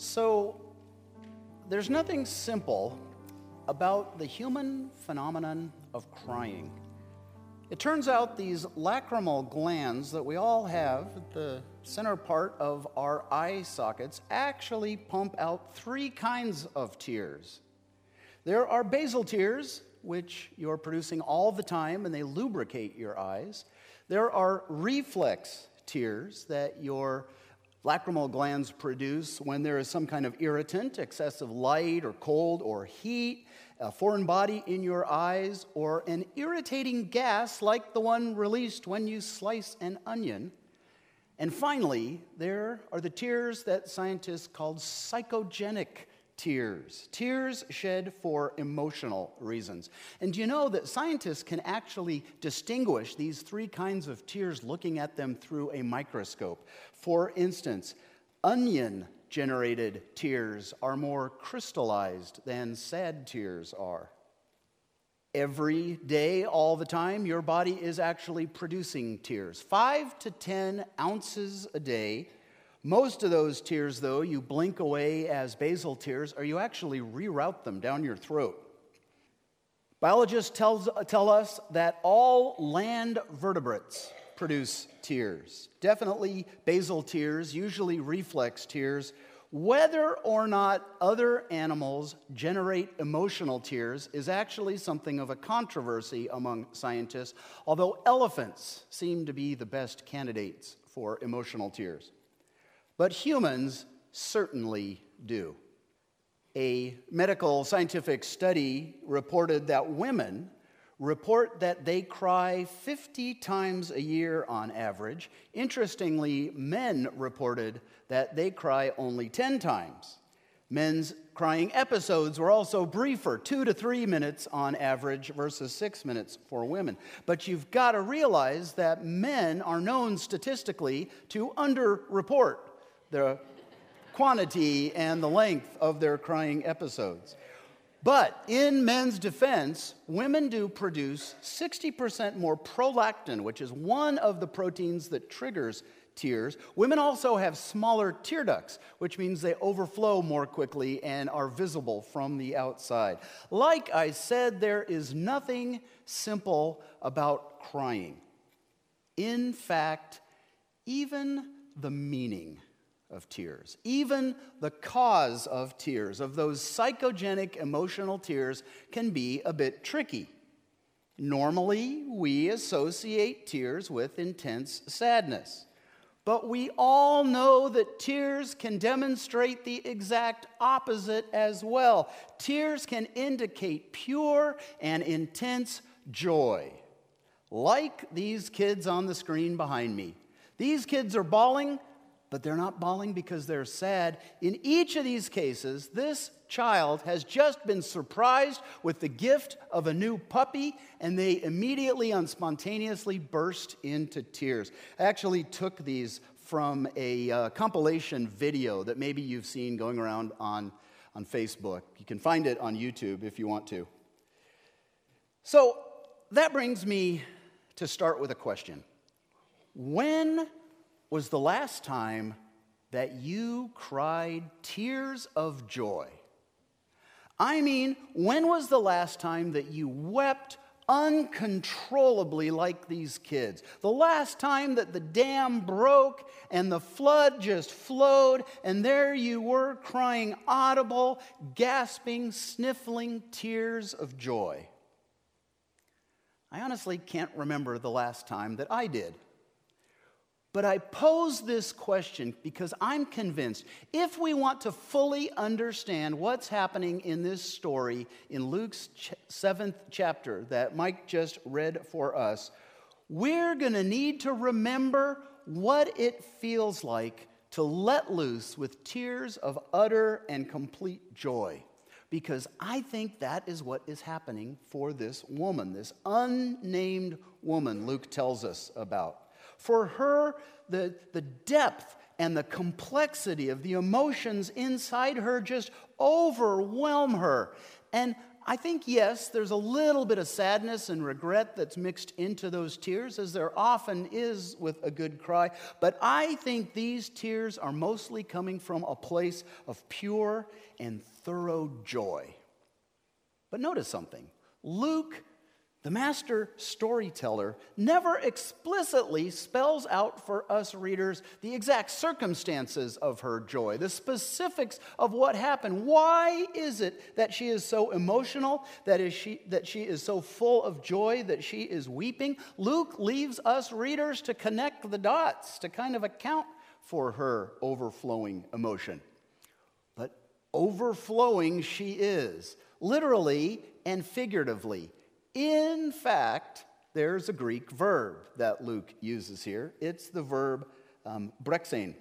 So, there's nothing simple about the human phenomenon of crying. It turns out these lacrimal glands that we all have at the center part of our eye sockets actually pump out three kinds of tears. There are basal tears, which you're producing all the time and they lubricate your eyes. There are reflex tears that your lacrimal glands produce when there is some kind of irritant, excessive light or cold or heat, a foreign body in your eyes, or an irritating gas like the one released when you slice an onion. And finally, there are the tears that scientists call psychogenic tears, tears shed for emotional reasons. And do you know that scientists can actually distinguish these three kinds of tears looking at them through a microscope? For instance, onion generated tears are more crystallized than sad tears are. Every day, all the time, your body is actually producing tears. Five to 10 ounces a day most of those tears, though, you blink away as basal tears, or you actually reroute them down your throat. Biologists tells, tell us that all land vertebrates produce tears. Definitely basal tears, usually reflex tears. Whether or not other animals generate emotional tears is actually something of a controversy among scientists, although elephants seem to be the best candidates for emotional tears but humans certainly do. A medical scientific study reported that women report that they cry 50 times a year on average. Interestingly, men reported that they cry only 10 times. Men's crying episodes were also briefer, two to three minutes on average versus six minutes for women. But you've got to realize that men are known statistically to underreport the quantity and the length of their crying episodes. But in men's defense, women do produce 60% more prolactin, which is one of the proteins that triggers tears. Women also have smaller tear ducts, which means they overflow more quickly and are visible from the outside. Like I said, there is nothing simple about crying. In fact, even the meaning of tears. Even the cause of tears, of those psychogenic emotional tears, can be a bit tricky. Normally, we associate tears with intense sadness. But we all know that tears can demonstrate the exact opposite as well. Tears can indicate pure and intense joy. Like these kids on the screen behind me. These kids are bawling but they're not bawling because they're sad. In each of these cases, this child has just been surprised with the gift of a new puppy, and they immediately and spontaneously burst into tears. I actually took these from a uh, compilation video that maybe you've seen going around on, on Facebook. You can find it on YouTube if you want to. So that brings me to start with a question When was the last time that you cried tears of joy? I mean, when was the last time that you wept uncontrollably like these kids? The last time that the dam broke and the flood just flowed, and there you were crying audible, gasping, sniffling tears of joy. I honestly can't remember the last time that I did. But I pose this question because I'm convinced if we want to fully understand what's happening in this story in Luke's ch- seventh chapter that Mike just read for us, we're going to need to remember what it feels like to let loose with tears of utter and complete joy. Because I think that is what is happening for this woman, this unnamed woman Luke tells us about. For her, the, the depth and the complexity of the emotions inside her just overwhelm her. And I think, yes, there's a little bit of sadness and regret that's mixed into those tears, as there often is with a good cry. But I think these tears are mostly coming from a place of pure and thorough joy. But notice something Luke the master storyteller never explicitly spells out for us readers the exact circumstances of her joy, the specifics of what happened. Why is it that she is so emotional, that, is she, that she is so full of joy, that she is weeping? Luke leaves us readers to connect the dots, to kind of account for her overflowing emotion. But overflowing she is, literally and figuratively. In fact, there's a Greek verb that Luke uses here. It's the verb um, brexane.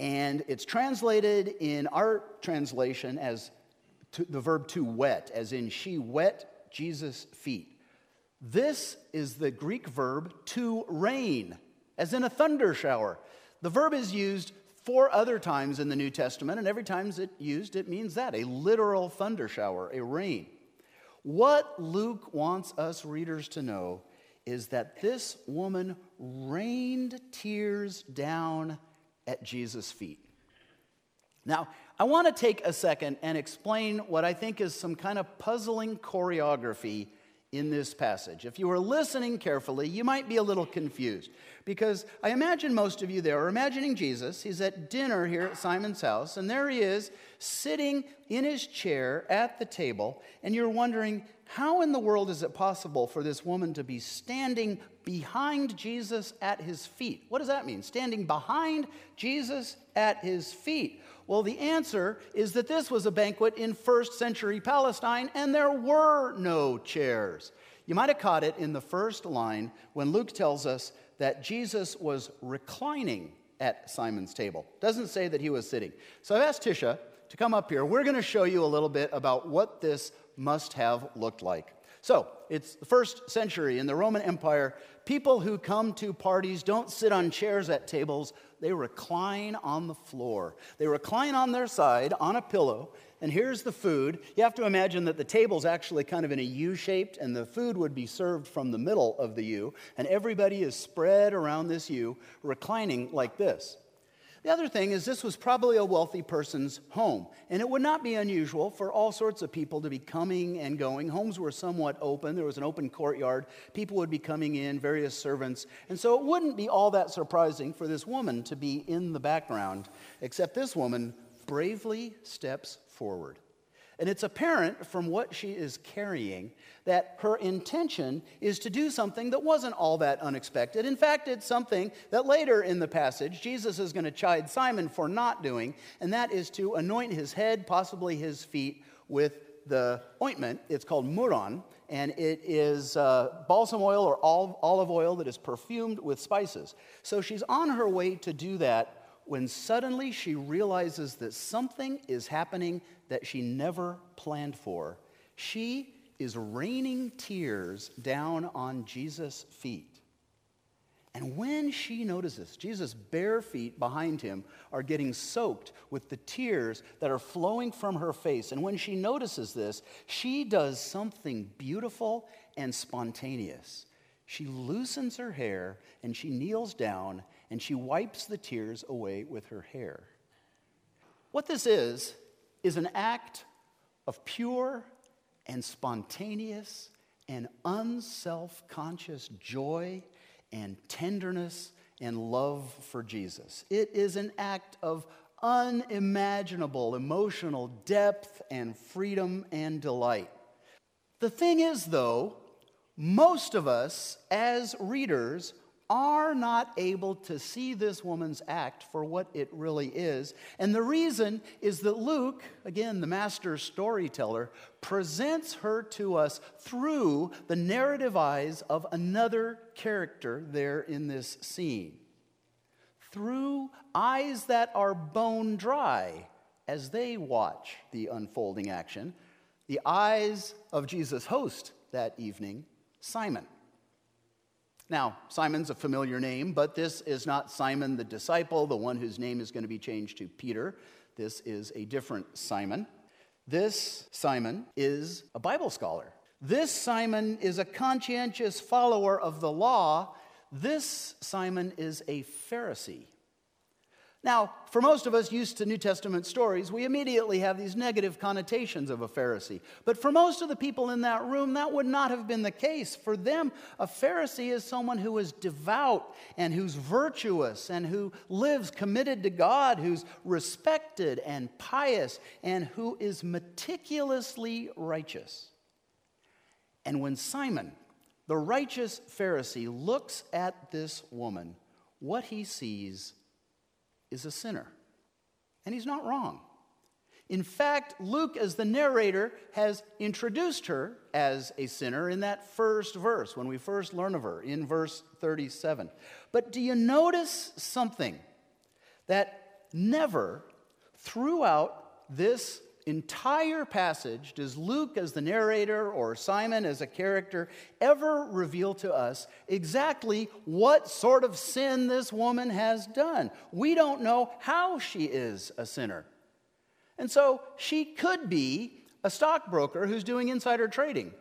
And it's translated in our translation as to, the verb to wet, as in she wet Jesus' feet. This is the Greek verb to rain, as in a thunder shower. The verb is used four other times in the New Testament, and every time it's used, it means that a literal thunder shower, a rain. What Luke wants us readers to know is that this woman rained tears down at Jesus' feet. Now, I want to take a second and explain what I think is some kind of puzzling choreography in this passage. If you were listening carefully, you might be a little confused because I imagine most of you there are imagining Jesus. He's at dinner here at Simon's house, and there he is sitting in his chair at the table, and you're wondering, how in the world is it possible for this woman to be standing behind Jesus at his feet? What does that mean? Standing behind Jesus at his feet. Well, the answer is that this was a banquet in first century Palestine and there were no chairs. You might have caught it in the first line when Luke tells us that Jesus was reclining at Simon's table. Doesn't say that he was sitting. So I've asked Tisha to come up here. We're going to show you a little bit about what this must have looked like. So, it's the first century in the Roman Empire. People who come to parties don't sit on chairs at tables, they recline on the floor. They recline on their side on a pillow, and here's the food. You have to imagine that the table's actually kind of in a U shaped, and the food would be served from the middle of the U, and everybody is spread around this U, reclining like this. The other thing is, this was probably a wealthy person's home, and it would not be unusual for all sorts of people to be coming and going. Homes were somewhat open, there was an open courtyard, people would be coming in, various servants, and so it wouldn't be all that surprising for this woman to be in the background, except this woman bravely steps forward. And it's apparent from what she is carrying that her intention is to do something that wasn't all that unexpected. In fact, it's something that later in the passage, Jesus is going to chide Simon for not doing, and that is to anoint his head, possibly his feet, with the ointment. It's called muron, and it is uh, balsam oil or olive oil that is perfumed with spices. So she's on her way to do that when suddenly she realizes that something is happening that she never planned for. She is raining tears down on Jesus' feet. And when she notices Jesus' bare feet behind him are getting soaked with the tears that are flowing from her face, and when she notices this, she does something beautiful and spontaneous. She loosens her hair and she kneels down and she wipes the tears away with her hair. What this is, is an act of pure and spontaneous and unself conscious joy and tenderness and love for Jesus. It is an act of unimaginable emotional depth and freedom and delight. The thing is, though, most of us as readers are not able to see this woman's act for what it really is. And the reason is that Luke, again, the master storyteller, presents her to us through the narrative eyes of another character there in this scene. Through eyes that are bone dry as they watch the unfolding action, the eyes of Jesus' host that evening, Simon. Now, Simon's a familiar name, but this is not Simon the disciple, the one whose name is going to be changed to Peter. This is a different Simon. This Simon is a Bible scholar. This Simon is a conscientious follower of the law. This Simon is a Pharisee. Now, for most of us used to New Testament stories, we immediately have these negative connotations of a Pharisee. But for most of the people in that room, that would not have been the case. For them, a Pharisee is someone who is devout and who's virtuous and who lives committed to God, who's respected and pious, and who is meticulously righteous. And when Simon, the righteous Pharisee, looks at this woman, what he sees is a sinner. And he's not wrong. In fact, Luke, as the narrator, has introduced her as a sinner in that first verse, when we first learn of her, in verse 37. But do you notice something? That never throughout this entire passage does Luke, as the narrator, or Simon as a character, ever reveal to us exactly what sort of sin this woman has done. We don't know how she is a sinner. And so she could be a stockbroker who's doing insider trading.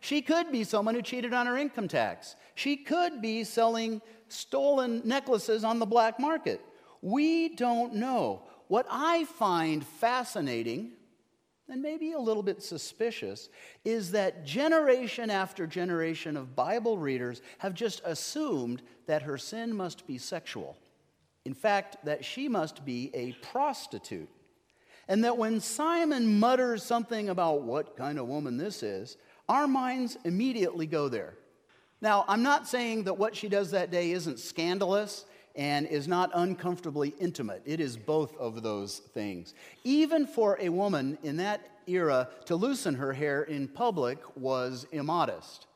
She could be someone who cheated on her income tax. She could be selling stolen necklaces on the black market. We don't know. What I find fascinating and maybe a little bit suspicious is that generation after generation of Bible readers have just assumed that her sin must be sexual. In fact, that she must be a prostitute. And that when Simon mutters something about what kind of woman this is, our minds immediately go there. Now, I'm not saying that what she does that day isn't scandalous and is not uncomfortably intimate. It is both of those things. Even for a woman in that era to loosen her hair in public was immodest.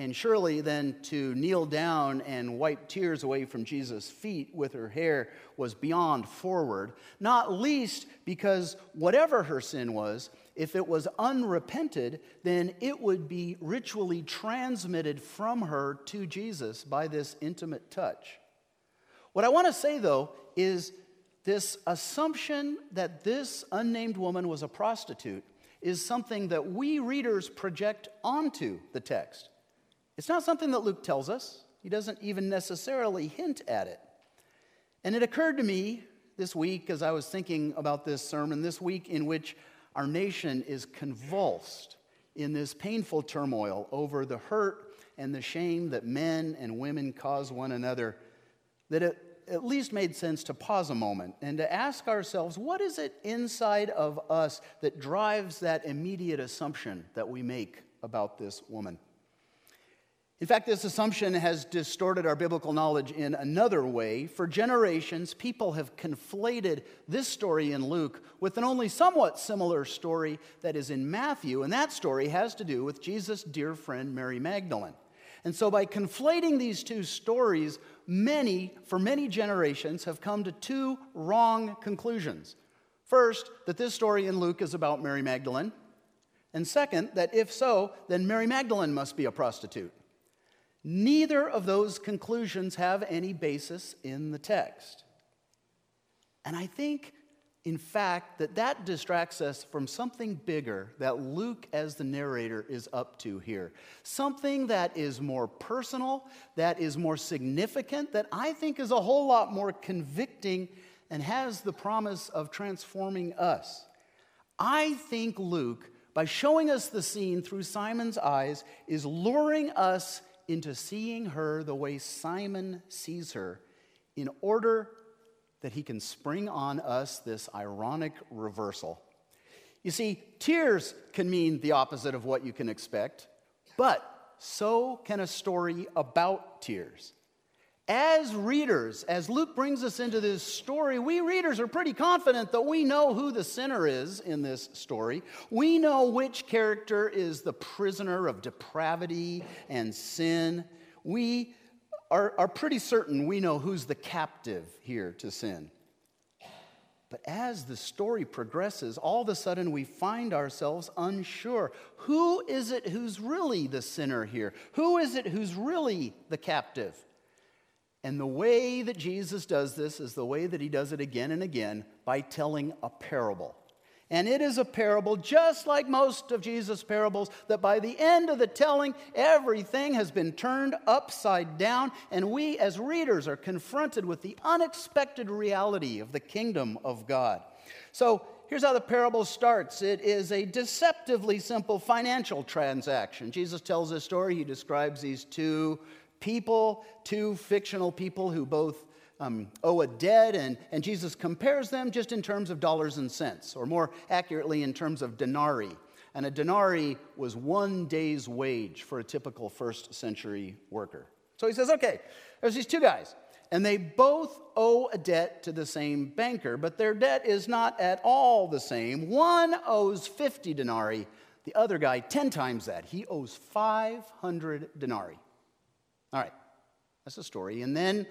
And surely then to kneel down and wipe tears away from Jesus' feet with her hair was beyond forward, not least because whatever her sin was, if it was unrepented, then it would be ritually transmitted from her to Jesus by this intimate touch. What I want to say, though, is this assumption that this unnamed woman was a prostitute is something that we readers project onto the text. It's not something that Luke tells us, he doesn't even necessarily hint at it. And it occurred to me this week as I was thinking about this sermon, this week in which our nation is convulsed in this painful turmoil over the hurt and the shame that men and women cause one another that it at least made sense to pause a moment and to ask ourselves what is it inside of us that drives that immediate assumption that we make about this woman? In fact, this assumption has distorted our biblical knowledge in another way. For generations, people have conflated this story in Luke with an only somewhat similar story that is in Matthew, and that story has to do with Jesus' dear friend Mary Magdalene. And so, by conflating these two stories, many, for many generations, have come to two wrong conclusions. First, that this story in Luke is about Mary Magdalene. And second, that if so, then Mary Magdalene must be a prostitute. Neither of those conclusions have any basis in the text. And I think in fact, that that distracts us from something bigger that Luke, as the narrator, is up to here. Something that is more personal, that is more significant, that I think is a whole lot more convicting and has the promise of transforming us. I think Luke, by showing us the scene through Simon's eyes, is luring us into seeing her the way Simon sees her in order that he can spring on us this ironic reversal. You see, tears can mean the opposite of what you can expect, but so can a story about tears. As readers, as Luke brings us into this story, we readers are pretty confident that we know who the sinner is in this story. We know which character is the prisoner of depravity and sin. We are, are pretty certain we know who's the captive here to sin. But as the story progresses, all of a sudden we find ourselves unsure. Who is it who's really the sinner here? Who is it who's really the captive? And the way that Jesus does this is the way that he does it again and again by telling a parable. And it is a parable, just like most of Jesus' parables, that by the end of the telling, everything has been turned upside down, and we as readers are confronted with the unexpected reality of the kingdom of God. So here's how the parable starts it is a deceptively simple financial transaction. Jesus tells this story, he describes these two people, two fictional people who both um, owe a debt, and, and Jesus compares them just in terms of dollars and cents, or more accurately, in terms of denarii. And a denarii was one day's wage for a typical first century worker. So he says, okay, there's these two guys, and they both owe a debt to the same banker, but their debt is not at all the same. One owes 50 denarii, the other guy 10 times that. He owes 500 denarii. All right, that's the story. And then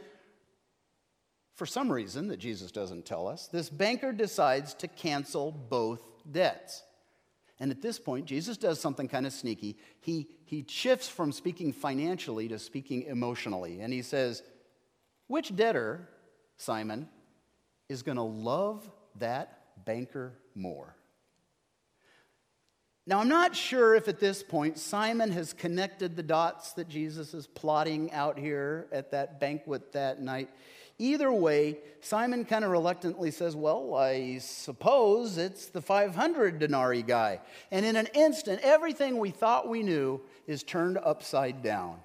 for some reason that Jesus doesn't tell us, this banker decides to cancel both debts. And at this point, Jesus does something kind of sneaky. He, he shifts from speaking financially to speaking emotionally. And he says, Which debtor, Simon, is going to love that banker more? Now, I'm not sure if at this point Simon has connected the dots that Jesus is plotting out here at that banquet that night. Either way, Simon kind of reluctantly says, Well, I suppose it's the 500 denarii guy. And in an instant, everything we thought we knew is turned upside down.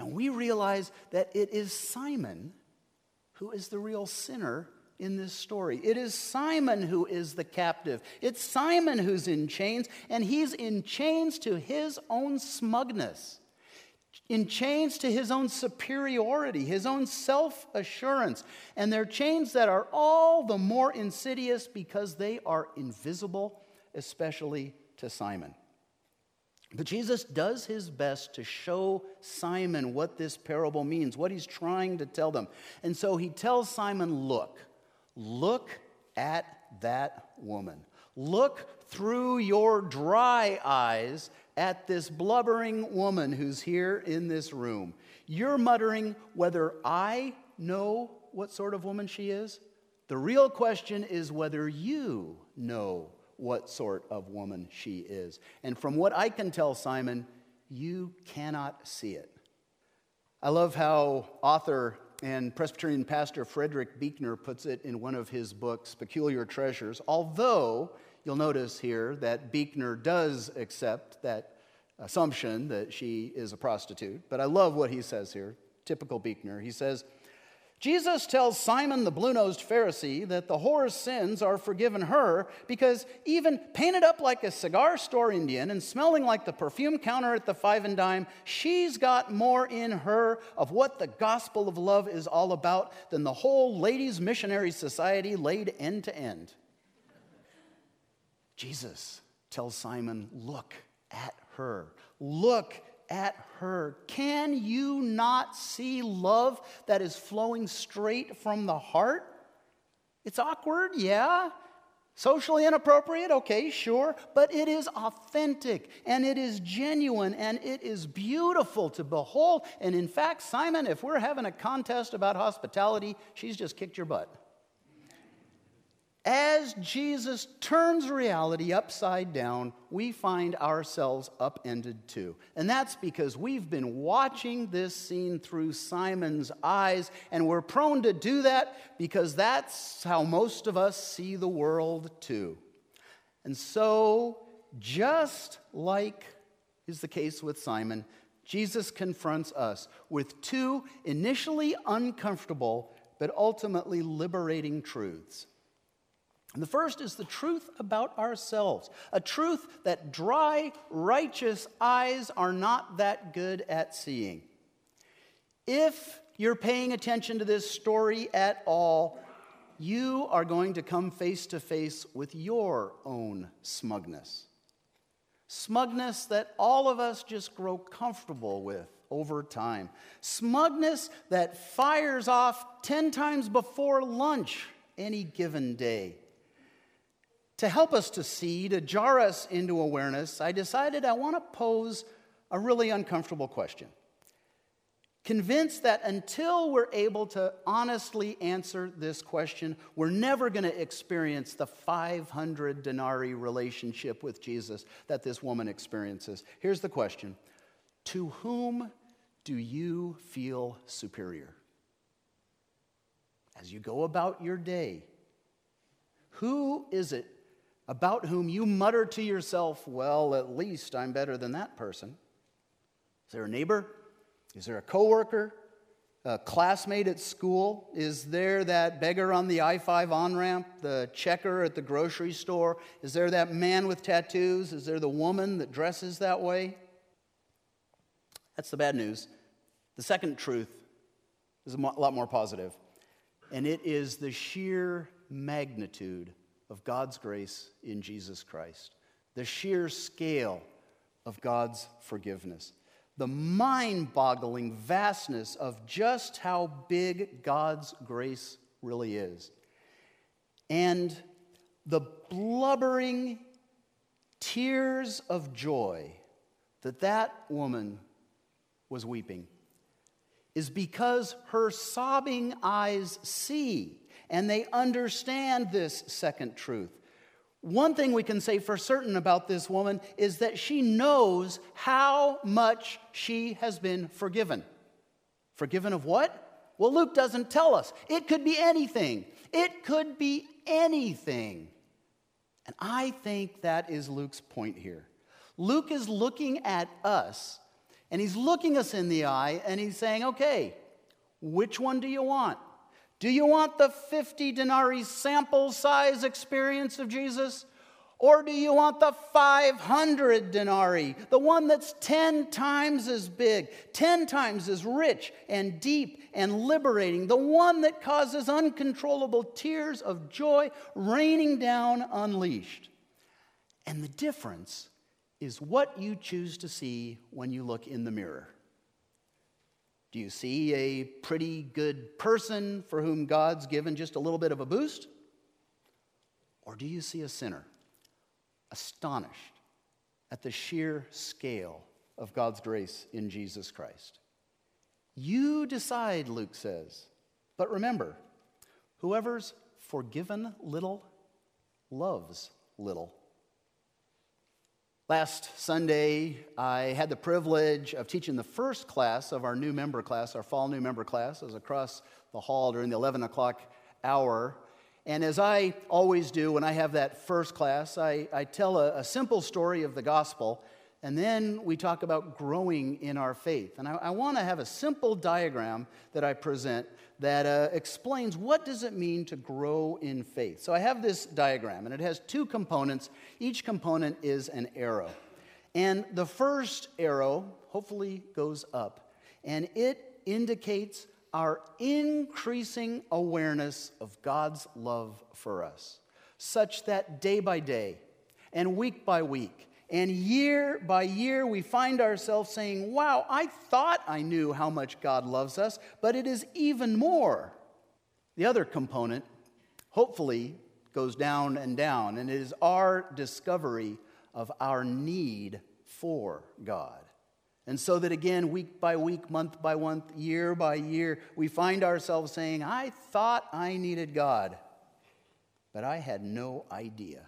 And we realize that it is Simon who is the real sinner in this story. It is Simon who is the captive. It's Simon who's in chains, and he's in chains to his own smugness in chains to his own superiority, his own self assurance. And they're chains that are all the more insidious because they are invisible, especially to Simon. But Jesus does his best to show Simon what this parable means, what he's trying to tell them. And so he tells Simon, Look, look at that woman. Look through your dry eyes at this blubbering woman who's here in this room. You're muttering whether I know what sort of woman she is. The real question is whether you know what sort of woman she is. And from what I can tell, Simon, you cannot see it. I love how author and Presbyterian pastor Frederick Buechner puts it in one of his books, Peculiar Treasures, although You'll notice here that Buechner does accept that assumption that she is a prostitute, but I love what he says here. Typical Buechner. He says, Jesus tells Simon the blue nosed Pharisee that the whore's sins are forgiven her because even painted up like a cigar store Indian and smelling like the perfume counter at the five and dime, she's got more in her of what the gospel of love is all about than the whole ladies' missionary society laid end to end. Jesus tells Simon, Look at her. Look at her. Can you not see love that is flowing straight from the heart? It's awkward, yeah. Socially inappropriate, okay, sure, but it is authentic and it is genuine and it is beautiful to behold. And in fact, Simon, if we're having a contest about hospitality, she's just kicked your butt as Jesus turns reality upside down, we find ourselves upended too. And that's because we've been watching this scene through Simon's eyes, and we're prone to do that because that's how most of us see the world too. And so, just like is the case with Simon, Jesus confronts us with two initially uncomfortable but ultimately liberating truths. And the first is the truth about ourselves, a truth that dry, righteous eyes are not that good at seeing. If you're paying attention to this story at all, you are going to come face to face with your own smugness. Smugness that all of us just grow comfortable with over time. Smugness that fires off 10 times before lunch any given day. To help us to see, to jar us into awareness, I decided I want to pose a really uncomfortable question. Convinced that until we're able to honestly answer this question, we're never going to experience the 500 denarii relationship with Jesus that this woman experiences. Here's the question To whom do you feel superior? As you go about your day, who is it about whom you mutter to yourself, Well, at least I'm better than that person? Is there a neighbor? Is there a coworker? A classmate at school? Is there that beggar on the I 5 on ramp? The checker at the grocery store? Is there that man with tattoos? Is there the woman that dresses that way? That's the bad news. The second truth is a lot more positive, and it is the sheer magnitude of God's grace in Jesus Christ, the sheer scale of God's forgiveness the mind boggling vastness of just how big God's grace really is. And the blubbering tears of joy that that woman was weeping is because her sobbing eyes see and they understand this second truth. One thing we can say for certain about this woman is that she knows how much she has been forgiven. Forgiven of what? Well, Luke doesn't tell us. It could be anything. It could be anything. And I think that is Luke's point here. Luke is looking at us, and he's looking us in the eye, and he's saying, okay, which one do you want? Do you want the 50 denarii sample size experience of Jesus? Or do you want the 500 denarii, the one that's 10 times as big, 10 times as rich and deep and liberating, the one that causes uncontrollable tears of joy raining down unleashed? And the difference is what you choose to see when you look in the mirror. Do you see a pretty good person for whom God's given just a little bit of a boost? Or do you see a sinner, astonished at the sheer scale of God's grace in Jesus Christ? You decide, Luke says. But remember, whoever's forgiven little loves little. Last Sunday, I had the privilege of teaching the first class of our new member class, our fall new member class. I was across the hall during the 11 o'clock hour. And as I always do when I have that first class, I, I tell a, a simple story of the gospel, and then we talk about growing in our faith. And I, I want to have a simple diagram that I present that uh, explains what does it mean to grow in faith. So I have this diagram, and it has two components. Each component is an arrow. And the first arrow hopefully goes up, and it indicates our increasing awareness of God's love for us, such that day by day and week by week and year by year, we find ourselves saying, Wow, I thought I knew how much God loves us, but it is even more. The other component, hopefully, goes down and down, and it is our discovery of our need for God. And so that again, week by week, month by month, year by year, we find ourselves saying, I thought I needed God, but I had no idea.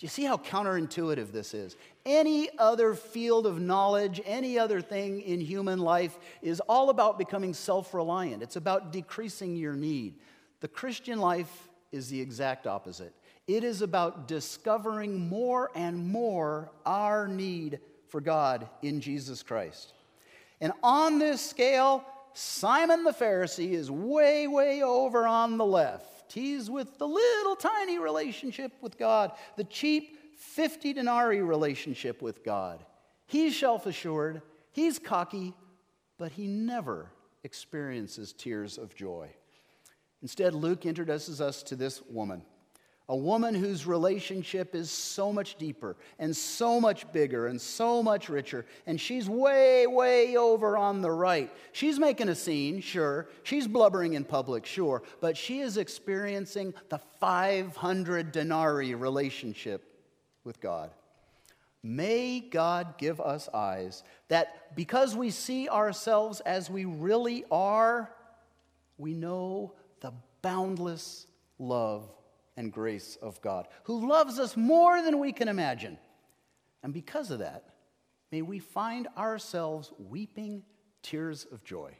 Do you see how counterintuitive this is? Any other field of knowledge, any other thing in human life is all about becoming self reliant. It's about decreasing your need. The Christian life is the exact opposite. It is about discovering more and more our need for God in Jesus Christ. And on this scale, Simon the Pharisee is way, way over on the left. He's with the little tiny relationship with God, the cheap 50 denarii relationship with God. He's self assured, he's cocky, but he never experiences tears of joy. Instead, Luke introduces us to this woman a woman whose relationship is so much deeper and so much bigger and so much richer. And she's way, way over on the right. She's making a scene, sure. She's blubbering in public, sure. But she is experiencing the 500 denarii relationship with God. May God give us eyes that because we see ourselves as we really are, we know the boundless love and grace of God, who loves us more than we can imagine. And because of that, may we find ourselves weeping tears of joy.